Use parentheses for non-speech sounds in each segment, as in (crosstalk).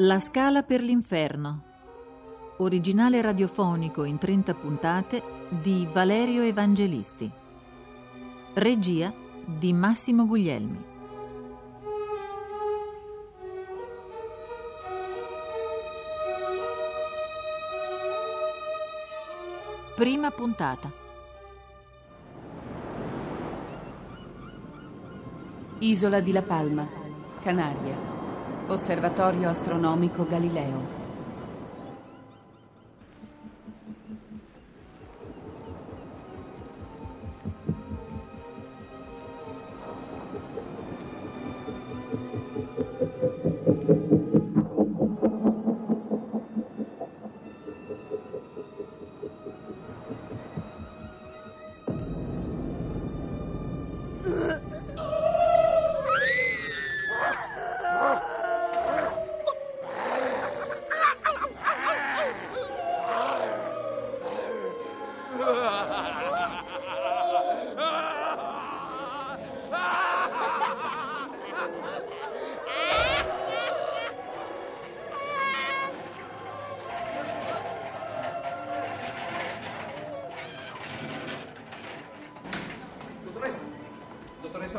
La scala per l'inferno. Originale radiofonico in 30 puntate di Valerio Evangelisti. Regia di Massimo Guglielmi. Prima puntata. Isola di La Palma, Canaria. Osservatorio astronomico Galileo.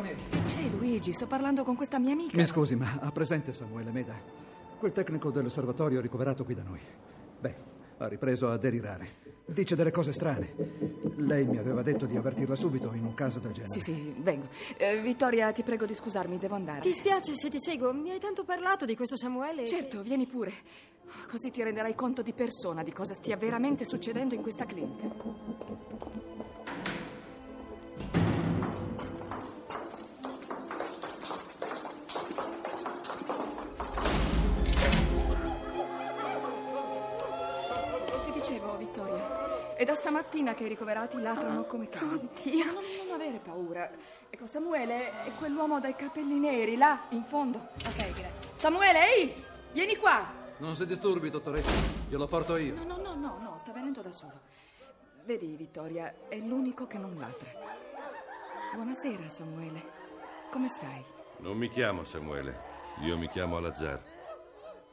Medi. C'è Luigi, sto parlando con questa mia amica. Mi scusi, ma ha presente Samuele Meda? Quel tecnico dell'osservatorio ricoverato qui da noi. Beh, ha ripreso a delirare. Dice delle cose strane. Lei mi aveva detto di avvertirla subito in un caso del genere. Sì, sì, vengo. Eh, Vittoria, ti prego di scusarmi, devo andare. Ti spiace se ti seguo? Mi hai tanto parlato di questo Samuele? che- Certo, vieni pure. Così ti renderai conto di persona di cosa stia veramente succedendo in questa clinica. Stamattina che i ricoverati latrano come cani. Oddio. Non, non avere paura. Ecco, Samuele è quell'uomo dai capelli neri, là, in fondo. Ok, grazie. Samuele, ehi! Vieni qua! Non si disturbi, dottoressa. Glielo porto io. No, no, no, no, no, sta venendo da solo. Vedi, Vittoria, è l'unico che non ladra. Buonasera, Samuele. Come stai? Non mi chiamo Samuele, io mi chiamo Alazar.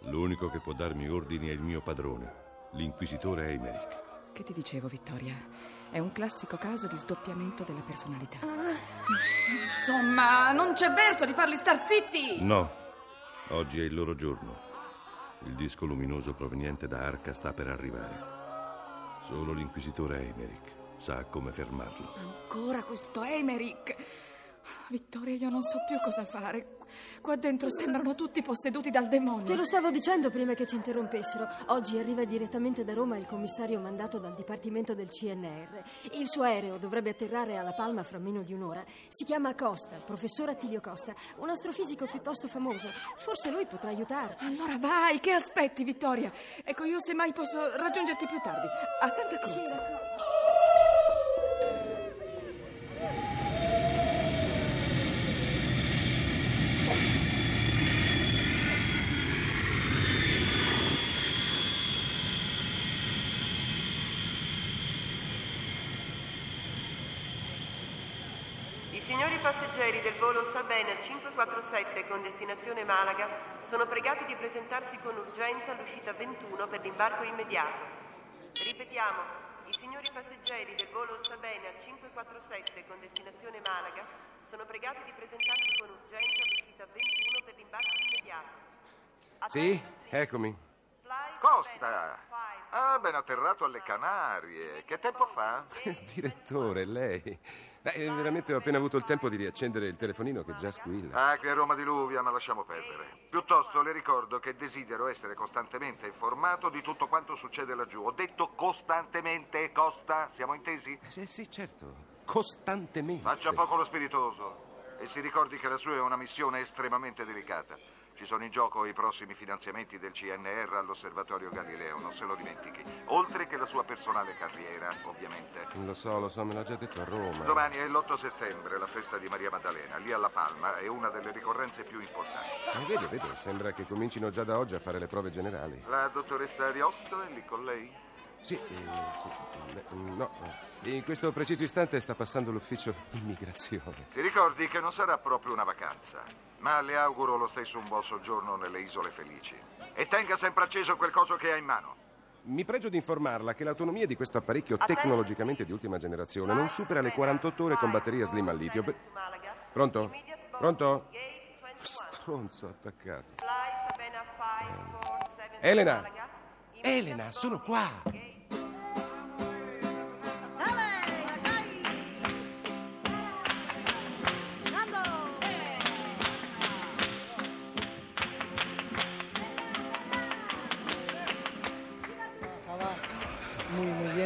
L'unico che può darmi ordini è il mio padrone, l'inquisitore Eimerick. Che ti dicevo, Vittoria? È un classico caso di sdoppiamento della personalità. Insomma, non c'è verso di farli star zitti! No, oggi è il loro giorno. Il disco luminoso proveniente da Arca sta per arrivare. Solo l'inquisitore Eimerick sa come fermarlo. Ancora questo Emerick! Vittoria, io non so più cosa fare. Qua dentro sembrano tutti posseduti dal demonio. Te lo stavo dicendo prima che ci interrompessero. Oggi arriva direttamente da Roma il commissario mandato dal Dipartimento del CNR. Il suo aereo dovrebbe atterrare alla Palma fra meno di un'ora. Si chiama Costa, professor Attilio Costa, un astrofisico piuttosto famoso. Forse lui potrà aiutarti. Allora vai, che aspetti, Vittoria? Ecco, io semmai posso raggiungerti più tardi. A Santa Cruz. I signori passeggeri del volo Sabena 547 con destinazione Malaga sono pregati di presentarsi con urgenza all'uscita 21 per l'imbarco immediato. Ripetiamo, i signori passeggeri del volo Sabena 547 con destinazione Malaga sono pregati di presentarsi con urgenza all'uscita 21 per l'imbarco immediato. Sì, eccomi. Costa! Ah, ben atterrato alle Canarie. Che tempo fa? Direttore, lei. Beh, veramente ho appena avuto il tempo di riaccendere il telefonino che già squilla. Ah, qui a Roma diluvia, ma lasciamo perdere. Piuttosto le ricordo che desidero essere costantemente informato di tutto quanto succede laggiù. Ho detto costantemente, Costa, siamo intesi? Sì, sì, certo. Costantemente. Faccia poco lo spiritoso. E si ricordi che la sua è una missione estremamente delicata. Ci sono in gioco i prossimi finanziamenti del CNR all'Osservatorio Galileo, non se lo dimentichi. Oltre che la sua personale carriera, ovviamente. Lo so, lo so, me l'ha già detto a Roma. Domani è l'8 settembre, la festa di Maria Maddalena. Lì alla Palma è una delle ricorrenze più importanti. Eh, vedi, vedi, sembra che comincino già da oggi a fare le prove generali. La dottoressa Ariosto è lì con lei? Sì, eh, sì, no. In questo preciso istante sta passando l'ufficio immigrazione. Ti ricordi che non sarà proprio una vacanza, ma le auguro lo stesso un buon soggiorno nelle Isole Felici. E tenga sempre acceso quel coso che ha in mano. Mi pregio di informarla che l'autonomia di questo apparecchio tecnologicamente di ultima generazione non supera le 48 ore con batteria slim al litio. Pronto? Pronto? Stronzo attaccato. Elena! Elena, sono qua!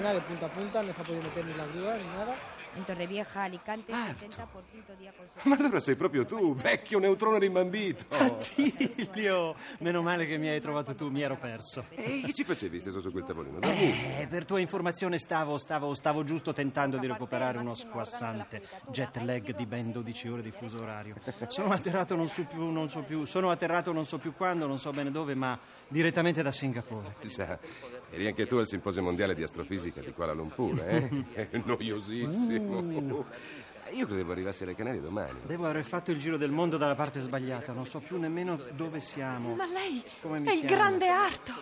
Llena de punta a punta, no se ha podido meter ni la grúa ni nada. En Torrevieja, Alicante, 70 por quinto día Ma consecutivo. allora sei proprio tu, vecchio neutrone rimbambito. Attilio, meno male che mi hai trovato tu, mi ero perso. E che ci facevi steso su quel tavolino? Eh, per tua informazione stavo, stavo, stavo giusto tentando di recuperare uno squassante jet lag di ben 12 ore di fuso orario. Sono atterrato non so più, non so più, sono atterrato non so più quando, non so bene dove, ma direttamente da Singapore. Già, eri anche tu al simposio mondiale di astrofisica di Kuala Lumpur, eh? (laughs) Noiosissimo. Io credevo arrivassi alle Canarie domani. Devo aver fatto il giro del mondo dalla parte sbagliata, non so più nemmeno dove siamo. Ma lei Come mi è il grande Arto.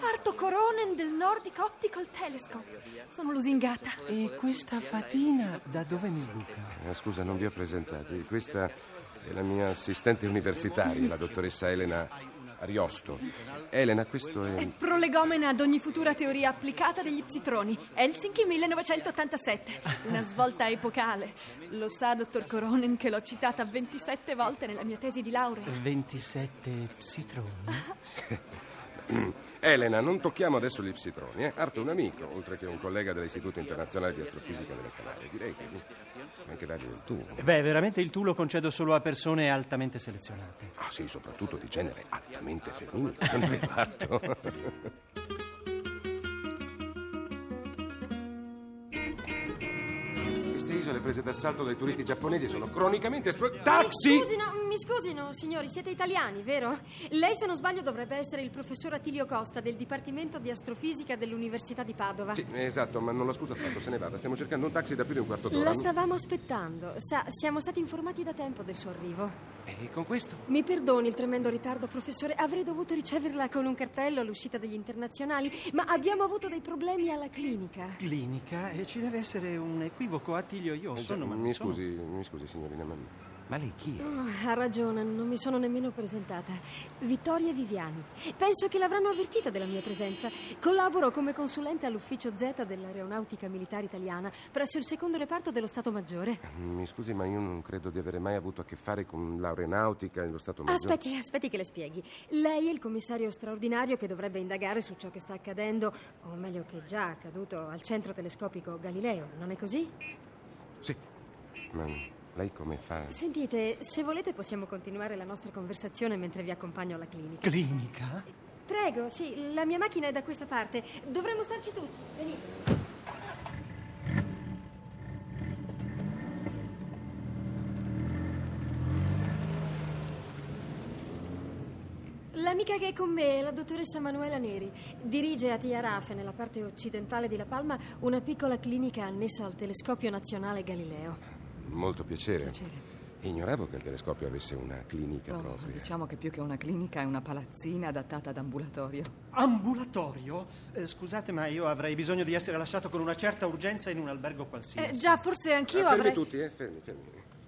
Arto Coronen del Nordic Optical Telescope. Sono lusingata. E questa fatina da dove mi sbuca? Eh, scusa, non vi ho presentati. Questa è la mia assistente universitaria, la dottoressa Elena Ariosto. Elena, questo è... Prolegomena ad ogni futura teoria applicata degli psitroni. Helsinki 1987. Una svolta epocale. Lo sa, dottor Coronen, che l'ho citata 27 volte nella mia tesi di laurea. 27 psitroni? (laughs) Elena, non tocchiamo adesso gli psitroni, eh? Arto è un amico, oltre che un collega dell'Istituto Internazionale di Astrofisica delle Canarie. Direi che puoi anche dargli il tuo. Beh, veramente il tu lo concedo solo a persone altamente selezionate. Ah sì, soprattutto di genere altamente femminile. Non (laughs) Queste isole prese d'assalto dai turisti giapponesi sono cronicamente espro... Mi Taxi! scusino, mi scusino, signori, siete italiani, vero? Lei, se non sbaglio, dovrebbe essere il professor Attilio Costa del Dipartimento di Astrofisica dell'Università di Padova. Sì, esatto, ma non la scusa affatto, se ne vada. Stiamo cercando un taxi da più di un quarto d'ora. La stavamo aspettando. Sa, siamo stati informati da tempo del suo arrivo. E con questo? Mi perdoni il tremendo ritardo, professore. Avrei dovuto riceverla con un cartello all'uscita degli internazionali, ma abbiamo avuto dei problemi alla clinica. Clinica? E ci deve essere un equivoco, Attilio. Io sono, mi scusi, mi scusi, signorina, ma, ma lei chi è? Oh, ha ragione, non mi sono nemmeno presentata. Vittoria Viviani. Penso che l'avranno avvertita della mia presenza. Collaboro come consulente all'ufficio Z dell'Aeronautica Militare Italiana presso il secondo reparto dello Stato Maggiore. Mi scusi, ma io non credo di avere mai avuto a che fare con l'aeronautica e lo Stato Maggiore. Aspetti, aspetti che le spieghi. Lei è il commissario straordinario che dovrebbe indagare su ciò che sta accadendo, o meglio che è già accaduto al centro telescopico Galileo, non è così? Sì, ma lei come fa? Sentite, se volete possiamo continuare la nostra conversazione mentre vi accompagno alla clinica. Clinica? Prego, sì, la mia macchina è da questa parte. Dovremmo starci tutti. Venite. L'amica che è con me è la dottoressa Manuela Neri. Dirige a Tiarafe, nella parte occidentale di La Palma, una piccola clinica annessa al Telescopio Nazionale Galileo. Molto piacere. Piacere. Ignoravo che il telescopio avesse una clinica Oh, propria. diciamo che più che una clinica è una palazzina adattata ad ambulatorio. Ambulatorio? Eh, scusate, ma io avrei bisogno di essere lasciato con una certa urgenza in un albergo qualsiasi. Eh, già, forse anch'io Ah, fermi avrei... tutti, eh, fermi, fermi.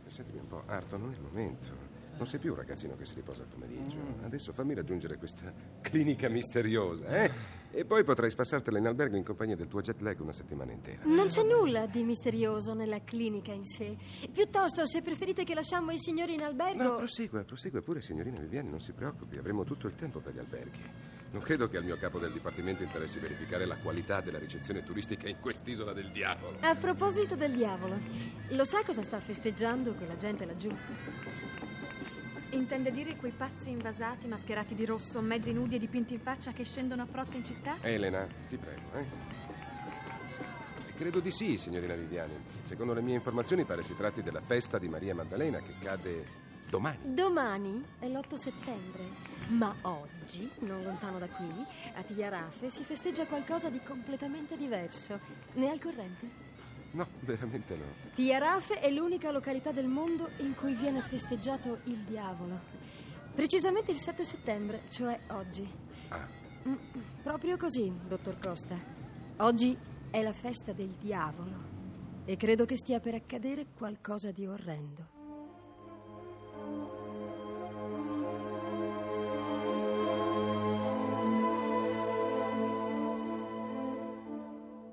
Sentimi un po', Arto, non è il momento. Non sei più un ragazzino che si riposa al pomeriggio. Adesso fammi raggiungere questa (laughs) clinica misteriosa, eh? E poi potrai spassartela in albergo in compagnia del tuo jet lag una settimana intera. Non c'è nulla di misterioso nella clinica in sé. Piuttosto, se preferite che lasciamo i signori in albergo. No, prosegua, prosegua pure, signorina Viviani, non si preoccupi, avremo tutto il tempo per gli alberghi. Non credo che al mio capo del dipartimento interessi verificare la qualità della ricezione turistica in quest'isola del diavolo. A proposito del diavolo, lo sa cosa sta festeggiando quella gente laggiù? Intende dire quei pazzi invasati mascherati di rosso, mezzi nudi e dipinti in faccia che scendono a frotte in città? Elena, ti prego, eh? Credo di sì, signorina Viviani. Secondo le mie informazioni pare si tratti della festa di Maria Maddalena che cade domani. Domani è l'8 settembre, ma oggi, non lontano da qui, a Tiarafe si festeggia qualcosa di completamente diverso. Ne è al corrente? No, veramente no. Tiarafe è l'unica località del mondo in cui viene festeggiato il diavolo. Precisamente il 7 settembre, cioè oggi. Ah. Mm, proprio così, dottor Costa. Oggi è la festa del diavolo e credo che stia per accadere qualcosa di orrendo.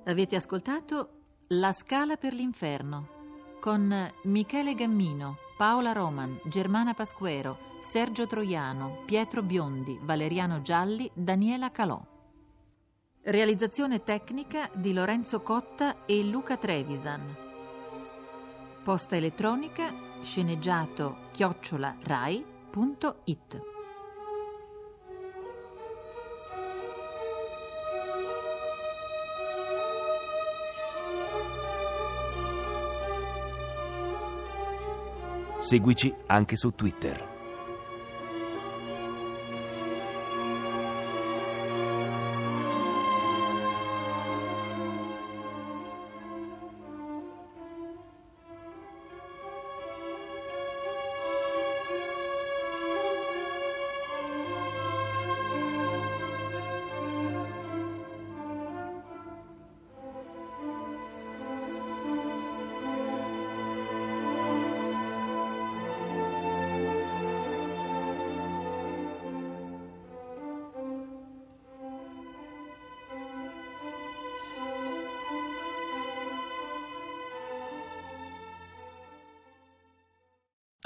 Avete ascoltato La scala per l'inferno con Michele Gammino, Paola Roman, Germana Pasquero, Sergio Troiano, Pietro Biondi, Valeriano Gialli, Daniela Calò. Realizzazione tecnica di Lorenzo Cotta e Luca Trevisan. Posta elettronica sceneggiato chiocciola Seguici anche su Twitter.